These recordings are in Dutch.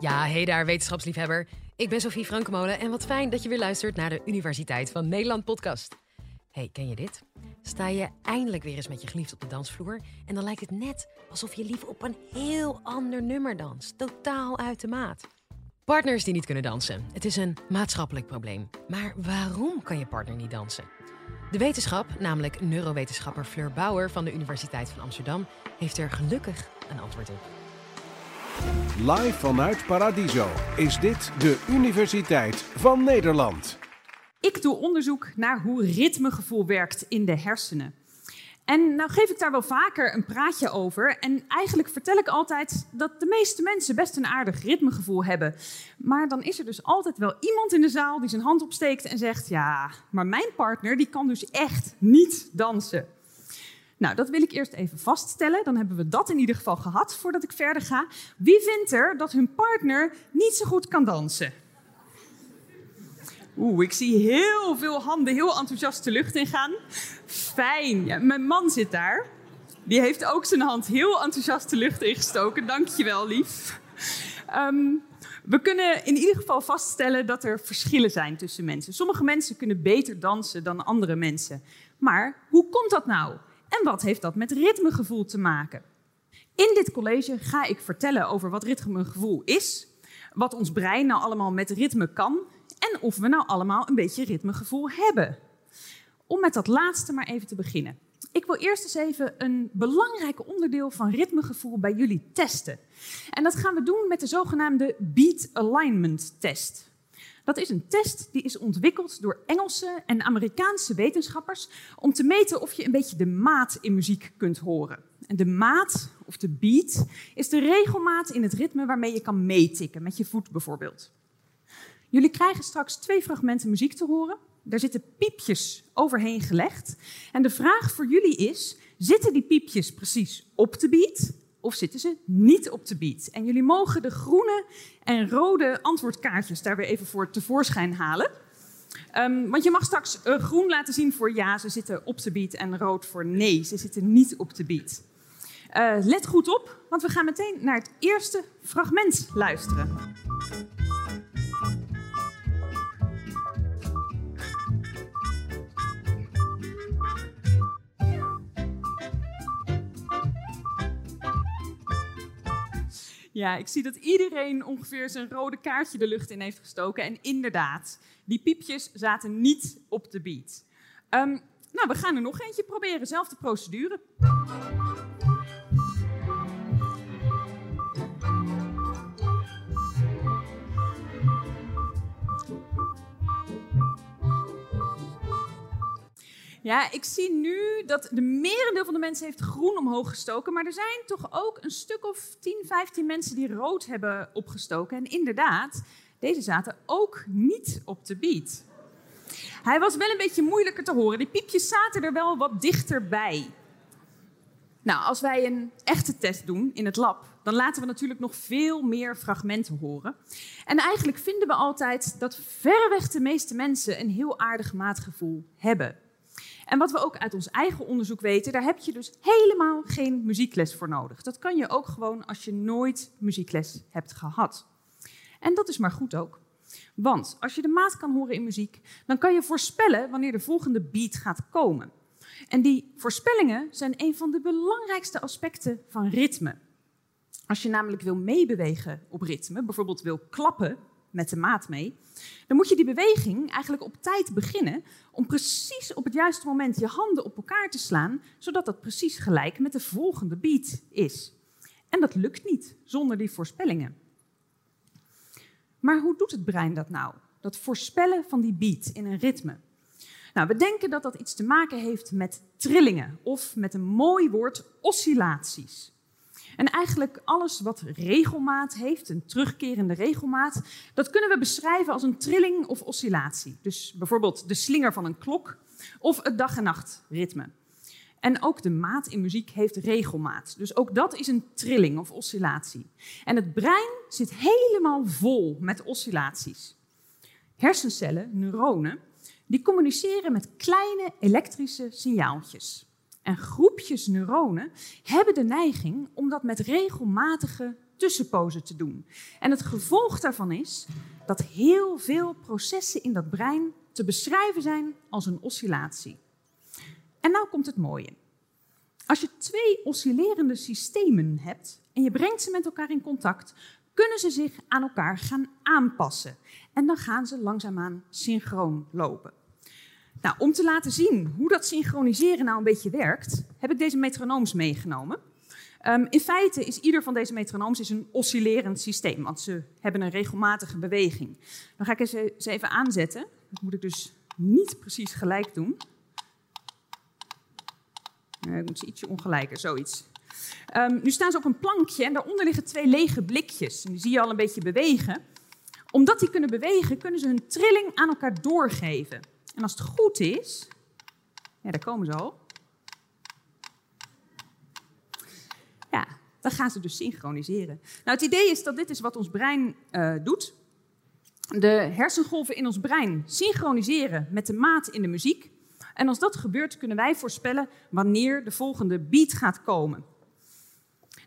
Ja, hey daar, wetenschapsliefhebber. Ik ben Sophie Frankemolen en wat fijn dat je weer luistert naar de Universiteit van Nederland podcast. Hey, ken je dit? Sta je eindelijk weer eens met je geliefd op de dansvloer en dan lijkt het net alsof je liever op een heel ander nummer danst. Totaal uit de maat. Partners die niet kunnen dansen. Het is een maatschappelijk probleem. Maar waarom kan je partner niet dansen? De wetenschap, namelijk neurowetenschapper Fleur Bauer van de Universiteit van Amsterdam, heeft er gelukkig een antwoord op. Live vanuit Paradiso is dit de Universiteit van Nederland. Ik doe onderzoek naar hoe ritmegevoel werkt in de hersenen. En nou geef ik daar wel vaker een praatje over. En eigenlijk vertel ik altijd dat de meeste mensen best een aardig ritmegevoel hebben. Maar dan is er dus altijd wel iemand in de zaal die zijn hand opsteekt en zegt: Ja, maar mijn partner die kan dus echt niet dansen. Nou, dat wil ik eerst even vaststellen. Dan hebben we dat in ieder geval gehad voordat ik verder ga. Wie vindt er dat hun partner niet zo goed kan dansen? Oeh, ik zie heel veel handen heel enthousiast de lucht ingaan. Fijn. Mijn man zit daar. Die heeft ook zijn hand heel enthousiast de lucht ingestoken. Dankjewel, lief. Um, we kunnen in ieder geval vaststellen dat er verschillen zijn tussen mensen. Sommige mensen kunnen beter dansen dan andere mensen. Maar hoe komt dat nou? En wat heeft dat met ritmegevoel te maken? In dit college ga ik vertellen over wat ritmegevoel is, wat ons brein nou allemaal met ritme kan en of we nou allemaal een beetje ritmegevoel hebben. Om met dat laatste maar even te beginnen. Ik wil eerst eens even een belangrijk onderdeel van ritmegevoel bij jullie testen. En dat gaan we doen met de zogenaamde Beat Alignment Test. Dat is een test die is ontwikkeld door Engelse en Amerikaanse wetenschappers om te meten of je een beetje de maat in muziek kunt horen. En de maat, of de beat, is de regelmaat in het ritme waarmee je kan meetikken, met je voet bijvoorbeeld. Jullie krijgen straks twee fragmenten muziek te horen. Daar zitten piepjes overheen gelegd. En de vraag voor jullie is: zitten die piepjes precies op de beat of zitten ze niet op de beat? En jullie mogen de groene en rode antwoordkaartjes daar weer even voor tevoorschijn halen. Um, want je mag straks uh, groen laten zien voor ja, ze zitten op de beat en rood voor nee, ze zitten niet op de beat. Uh, let goed op, want we gaan meteen naar het eerste fragment luisteren. Ja, ik zie dat iedereen ongeveer zijn rode kaartje de lucht in heeft gestoken. En inderdaad, die piepjes zaten niet op de beat. Um, nou, we gaan er nog eentje proberen. Zelfde procedure. Ja, ik zie nu dat de merendeel van de mensen heeft groen omhoog gestoken. Maar er zijn toch ook een stuk of 10, 15 mensen die rood hebben opgestoken. En inderdaad, deze zaten ook niet op de beat. Hij was wel een beetje moeilijker te horen. Die piepjes zaten er wel wat dichterbij. Nou, als wij een echte test doen in het lab, dan laten we natuurlijk nog veel meer fragmenten horen. En eigenlijk vinden we altijd dat verreweg de meeste mensen een heel aardig maatgevoel hebben. En wat we ook uit ons eigen onderzoek weten, daar heb je dus helemaal geen muziekles voor nodig. Dat kan je ook gewoon als je nooit muziekles hebt gehad. En dat is maar goed ook. Want als je de maat kan horen in muziek, dan kan je voorspellen wanneer de volgende beat gaat komen. En die voorspellingen zijn een van de belangrijkste aspecten van ritme. Als je namelijk wil meebewegen op ritme, bijvoorbeeld wil klappen met de maat mee, dan moet je die beweging eigenlijk op tijd beginnen om precies op het juiste moment je handen op elkaar te slaan, zodat dat precies gelijk met de volgende beat is. En dat lukt niet zonder die voorspellingen. Maar hoe doet het brein dat nou? Dat voorspellen van die beat in een ritme. Nou, we denken dat dat iets te maken heeft met trillingen of met een mooi woord oscillaties. En eigenlijk alles wat regelmaat heeft, een terugkerende regelmaat, dat kunnen we beschrijven als een trilling of oscillatie. Dus bijvoorbeeld de slinger van een klok of het dag- en nachtritme. En ook de maat in muziek heeft regelmaat. Dus ook dat is een trilling of oscillatie. En het brein zit helemaal vol met oscillaties. Hersencellen, neuronen, die communiceren met kleine elektrische signaaltjes. En groepjes neuronen hebben de neiging om dat met regelmatige tussenpozen te doen. En het gevolg daarvan is dat heel veel processen in dat brein te beschrijven zijn als een oscillatie. En nou komt het mooie. Als je twee oscillerende systemen hebt en je brengt ze met elkaar in contact, kunnen ze zich aan elkaar gaan aanpassen. En dan gaan ze langzaamaan synchroon lopen. Nou, om te laten zien hoe dat synchroniseren nou een beetje werkt, heb ik deze metronooms meegenomen. Um, in feite is ieder van deze metronooms is een oscillerend systeem, want ze hebben een regelmatige beweging. Dan ga ik ze even aanzetten. Dat moet ik dus niet precies gelijk doen. ik moet ze ietsje ongelijker, zoiets. Um, nu staan ze op een plankje en daaronder liggen twee lege blikjes. En die zie je al een beetje bewegen. Omdat die kunnen bewegen, kunnen ze hun trilling aan elkaar doorgeven. En als het goed is, ja, daar komen ze al. Ja, dan gaan ze dus synchroniseren. Nou, het idee is dat dit is wat ons brein uh, doet. De hersengolven in ons brein synchroniseren met de maat in de muziek. En als dat gebeurt, kunnen wij voorspellen wanneer de volgende beat gaat komen.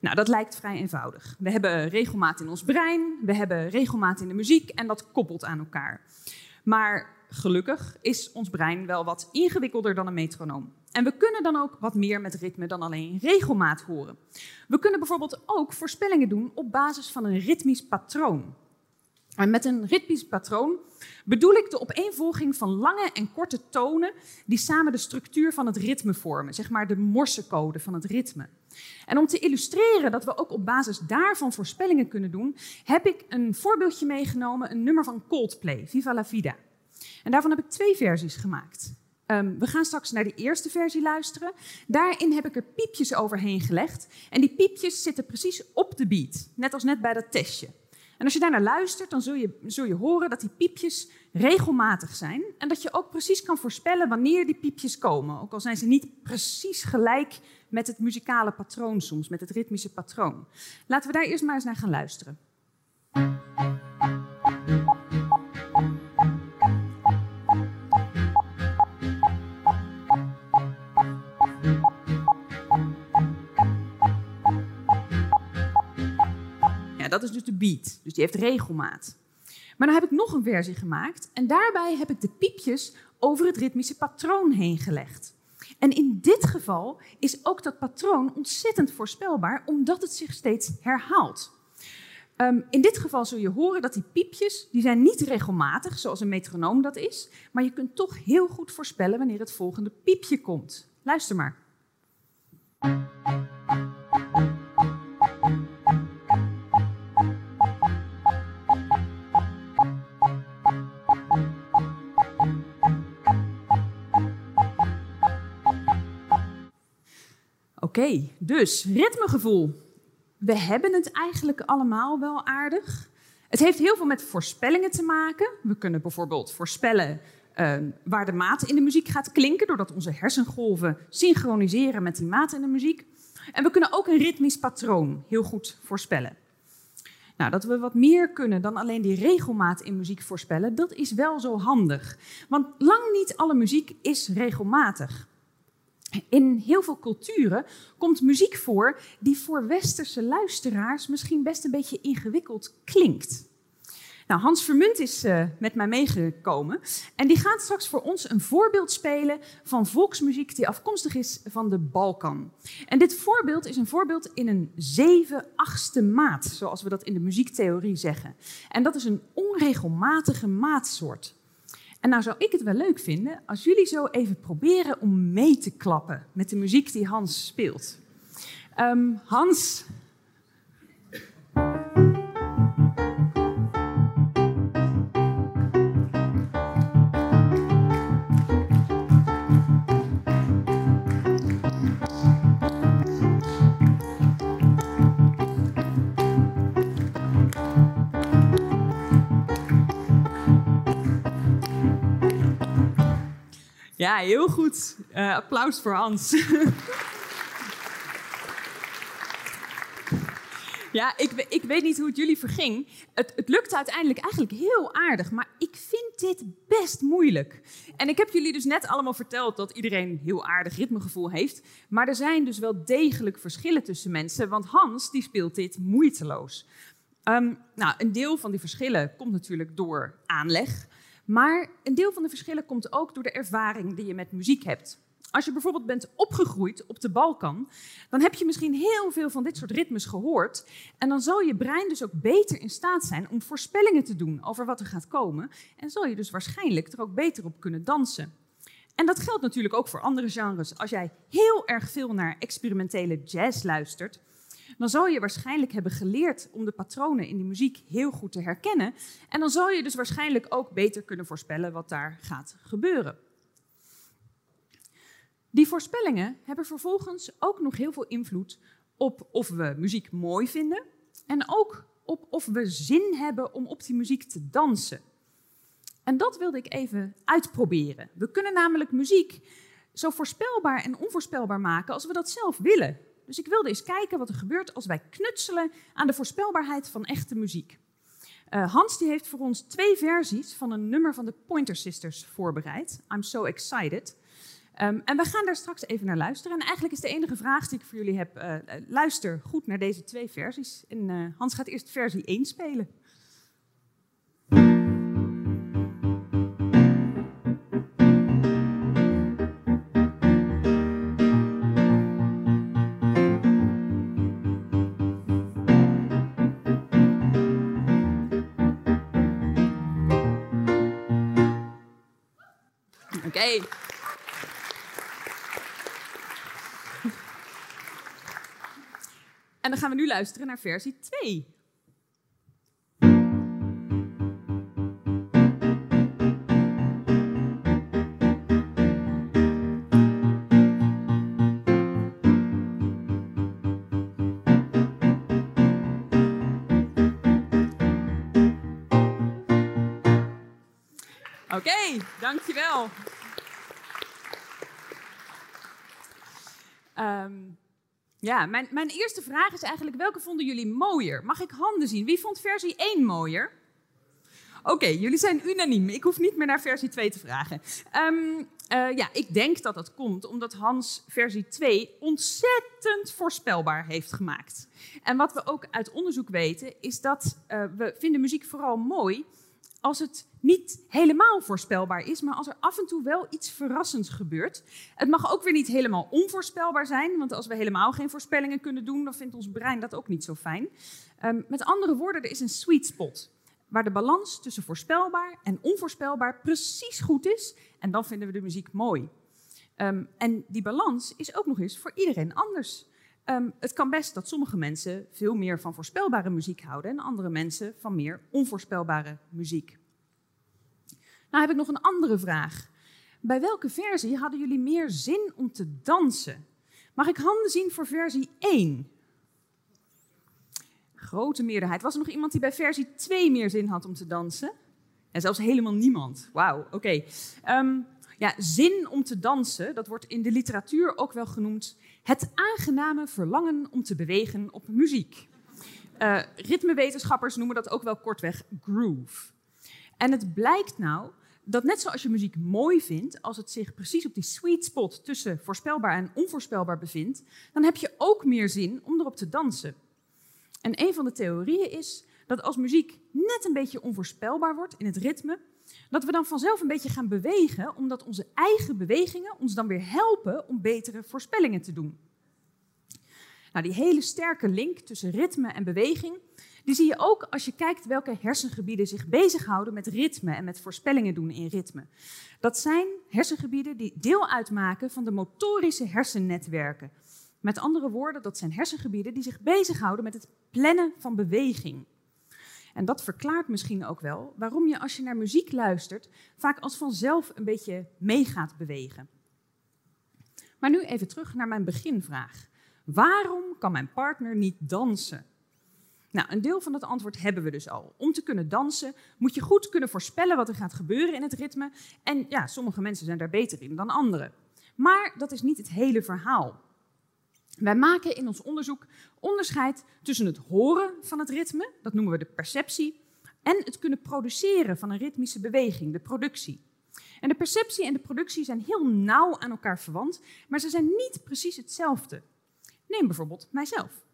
Nou, dat lijkt vrij eenvoudig. We hebben regelmaat in ons brein, we hebben regelmaat in de muziek en dat koppelt aan elkaar. Maar gelukkig is ons brein wel wat ingewikkelder dan een metronoom. En we kunnen dan ook wat meer met ritme dan alleen regelmaat horen. We kunnen bijvoorbeeld ook voorspellingen doen op basis van een ritmisch patroon. En met een ritmisch patroon bedoel ik de opeenvolging van lange en korte tonen die samen de structuur van het ritme vormen, zeg maar de morsecode van het ritme. En om te illustreren dat we ook op basis daarvan voorspellingen kunnen doen, heb ik een voorbeeldje meegenomen, een nummer van Coldplay, Viva la Vida. En daarvan heb ik twee versies gemaakt. Um, we gaan straks naar de eerste versie luisteren. Daarin heb ik er piepjes overheen gelegd. En die piepjes zitten precies op de beat, net als net bij dat testje. En als je daarnaar luistert, dan zul je, zul je horen dat die piepjes regelmatig zijn. En dat je ook precies kan voorspellen wanneer die piepjes komen. Ook al zijn ze niet precies gelijk met het muzikale patroon soms, met het ritmische patroon. Laten we daar eerst maar eens naar gaan luisteren. Dat is dus de beat. Dus die heeft regelmaat. Maar dan heb ik nog een versie gemaakt en daarbij heb ik de piepjes over het ritmische patroon heen gelegd. En in dit geval is ook dat patroon ontzettend voorspelbaar, omdat het zich steeds herhaalt. Um, in dit geval zul je horen dat die piepjes, die zijn niet regelmatig, zoals een metronoom dat is, maar je kunt toch heel goed voorspellen wanneer het volgende piepje komt. Luister maar. Oké, dus ritmegevoel. We hebben het eigenlijk allemaal wel aardig. Het heeft heel veel met voorspellingen te maken. We kunnen bijvoorbeeld voorspellen uh, waar de maat in de muziek gaat klinken, doordat onze hersengolven synchroniseren met die maat in de muziek. En we kunnen ook een ritmisch patroon heel goed voorspellen. Nou, dat we wat meer kunnen dan alleen die regelmaat in muziek voorspellen, dat is wel zo handig. Want lang niet alle muziek is regelmatig. In heel veel culturen komt muziek voor die voor westerse luisteraars misschien best een beetje ingewikkeld klinkt. Nou, Hans Vermunt is uh, met mij meegekomen en die gaat straks voor ons een voorbeeld spelen van volksmuziek die afkomstig is van de Balkan. En dit voorbeeld is een voorbeeld in een zeven-achtste maat, zoals we dat in de muziektheorie zeggen. En dat is een onregelmatige maatsoort. En nou zou ik het wel leuk vinden als jullie zo even proberen om mee te klappen met de muziek die Hans speelt. Um, Hans. Ja, heel goed. Uh, applaus voor Hans. Ja, ik, ik, weet niet hoe het jullie verging. Het, het lukte uiteindelijk eigenlijk heel aardig, maar ik vind dit best moeilijk. En ik heb jullie dus net allemaal verteld dat iedereen heel aardig ritmegevoel heeft. Maar er zijn dus wel degelijk verschillen tussen mensen, want Hans die speelt dit moeiteloos. Um, nou, een deel van die verschillen komt natuurlijk door aanleg. Maar een deel van de verschillen komt ook door de ervaring die je met muziek hebt. Als je bijvoorbeeld bent opgegroeid op de Balkan, dan heb je misschien heel veel van dit soort ritmes gehoord. En dan zal je brein dus ook beter in staat zijn om voorspellingen te doen over wat er gaat komen. En zal je dus waarschijnlijk er ook beter op kunnen dansen. En dat geldt natuurlijk ook voor andere genres. Als jij heel erg veel naar experimentele jazz luistert, dan zal je waarschijnlijk hebben geleerd om de patronen in die muziek heel goed te herkennen. En dan zal je dus waarschijnlijk ook beter kunnen voorspellen wat daar gaat gebeuren. Die voorspellingen hebben vervolgens ook nog heel veel invloed op of we muziek mooi vinden en ook op of we zin hebben om op die muziek te dansen. En dat wilde ik even uitproberen. We kunnen namelijk muziek zo voorspelbaar en onvoorspelbaar maken als we dat zelf willen. Dus ik wilde eens kijken wat er gebeurt als wij knutselen aan de voorspelbaarheid van echte muziek. Uh, Hans die heeft voor ons twee versies van een nummer van de Pointer Sisters voorbereid. I'm so excited. Um, en we gaan daar straks even naar luisteren. En eigenlijk is de enige vraag die ik voor jullie heb: uh, luister goed naar deze twee versies. En Hans gaat eerst versie 1 spelen. En dan gaan we nu luisteren naar versie 2. Oké, okay, dankjewel. Ja, mijn, mijn eerste vraag is eigenlijk: welke vonden jullie mooier? Mag ik handen zien? Wie vond versie 1 mooier? Oké, jullie zijn unaniem. Ik hoef niet meer naar versie 2 te vragen. Um, uh, ja, ik denk dat dat komt omdat Hans versie 2 ontzettend voorspelbaar heeft gemaakt. En wat we ook uit onderzoek weten, is dat uh, we vinden muziek vooral mooi als het niet helemaal voorspelbaar is, maar als er af en toe wel iets verrassends gebeurt. Het mag ook weer niet helemaal onvoorspelbaar zijn, want als we helemaal geen voorspellingen kunnen doen, dan vindt ons brein dat ook niet zo fijn. Um, met andere woorden, er is een sweet spot waar de balans tussen voorspelbaar en onvoorspelbaar precies goed is. En dan vinden we de muziek mooi. Um, en die balans is ook nog eens voor iedereen anders. Um, het kan best dat sommige mensen veel meer van voorspelbare muziek houden en andere mensen van meer onvoorspelbare muziek. Nou heb ik nog een andere vraag. Bij welke versie hadden jullie meer zin om te dansen? Mag ik handen zien voor versie 1? Grote meerderheid. Was er nog iemand die bij versie 2 meer zin had om te dansen? En zelfs helemaal niemand. Wauw, oké. Ehm, ja, zin om te dansen, dat wordt in de literatuur ook wel genoemd het aangename verlangen om te bewegen op muziek. Uh, ritmewetenschappers noemen dat ook wel kortweg groove. En het blijkt nou dat net zoals je muziek mooi vindt, als het zich precies op die sweet spot tussen voorspelbaar en onvoorspelbaar bevindt, dan heb je ook meer zin om erop te dansen. En een van de theorieën is dat als muziek net een beetje onvoorspelbaar wordt in het ritme, dat we dan vanzelf een beetje gaan bewegen, omdat onze eigen bewegingen ons dan weer helpen om betere voorspellingen te doen. Nou, die hele sterke link tussen ritme en beweging, die zie je ook als je kijkt welke hersengebieden zich bezighouden met ritme en met voorspellingen doen in ritme. Dat zijn hersengebieden die deel uitmaken van de motorische hersennetwerken. Met andere woorden, dat zijn hersengebieden die zich bezighouden met het plannen van beweging. En dat verklaart misschien ook wel waarom je als je naar muziek luistert vaak als vanzelf een beetje mee gaat bewegen. Maar nu even terug naar mijn beginvraag. Waarom kan mijn partner niet dansen? Nou, een deel van het antwoord hebben we dus al. Om te kunnen dansen moet je goed kunnen voorspellen wat er gaat gebeuren in het ritme. En ja, sommige mensen zijn daar beter in dan anderen. Maar dat is niet het hele verhaal. Wij maken in ons onderzoek onderscheid tussen het horen van het ritme, dat noemen we de perceptie, en het kunnen produceren van een ritmische beweging, de productie. En de perceptie en de productie zijn heel nauw aan elkaar verwant, maar ze zijn niet precies hetzelfde. Neem bijvoorbeeld mijzelf.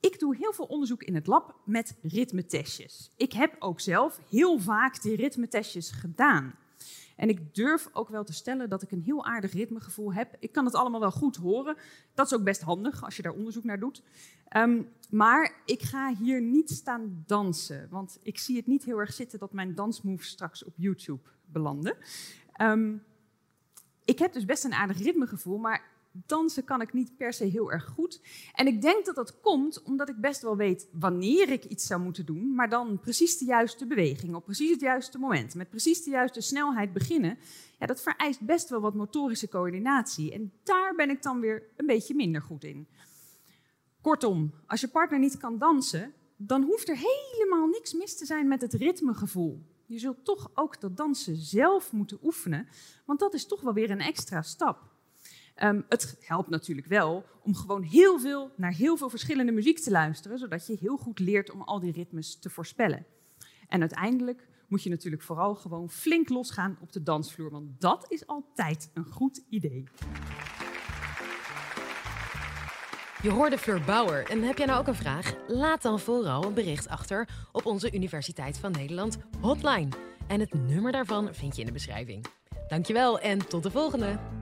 Ik doe heel veel onderzoek in het lab met ritmetestjes. Ik heb ook zelf heel vaak die ritmetestjes gedaan. En ik durf ook wel te stellen dat ik een heel aardig ritmegevoel heb. Ik kan het allemaal wel goed horen. Dat is ook best handig als je daar onderzoek naar doet. Ehm, maar ik ga hier niet staan dansen. Want ik zie het niet heel erg zitten dat mijn dansmoves straks op YouTube belanden. Um, ik heb dus best een aardig ritmegevoel, maar dansen kan ik niet per se heel erg goed. En ik denk dat dat komt omdat ik best wel weet wanneer ik iets zou moeten doen, maar dan precies de juiste beweging op precies het juiste moment, met precies de juiste snelheid beginnen. Ja, dat vereist best wel wat motorische coördinatie. En daar ben ik dan weer een beetje minder goed in. Kortom, als je partner niet kan dansen, dan hoeft er helemaal niks mis te zijn met het ritmegevoel. Je zult toch ook dat dansen zelf moeten oefenen, want dat is toch wel weer een extra stap. Um, het helpt natuurlijk wel om gewoon heel veel naar heel veel verschillende muziek te luisteren, zodat je heel goed leert om al die ritmes te voorspellen. En uiteindelijk moet je natuurlijk vooral gewoon flink losgaan op de dansvloer, want dat is altijd een goed idee. Je hoorde Fleur Bauer. En heb jij nou ook een vraag? Laat dan vooral een bericht achter op onze Universiteit van Nederland hotline. En het nummer daarvan vind je in de beschrijving. Dankjewel en tot de volgende!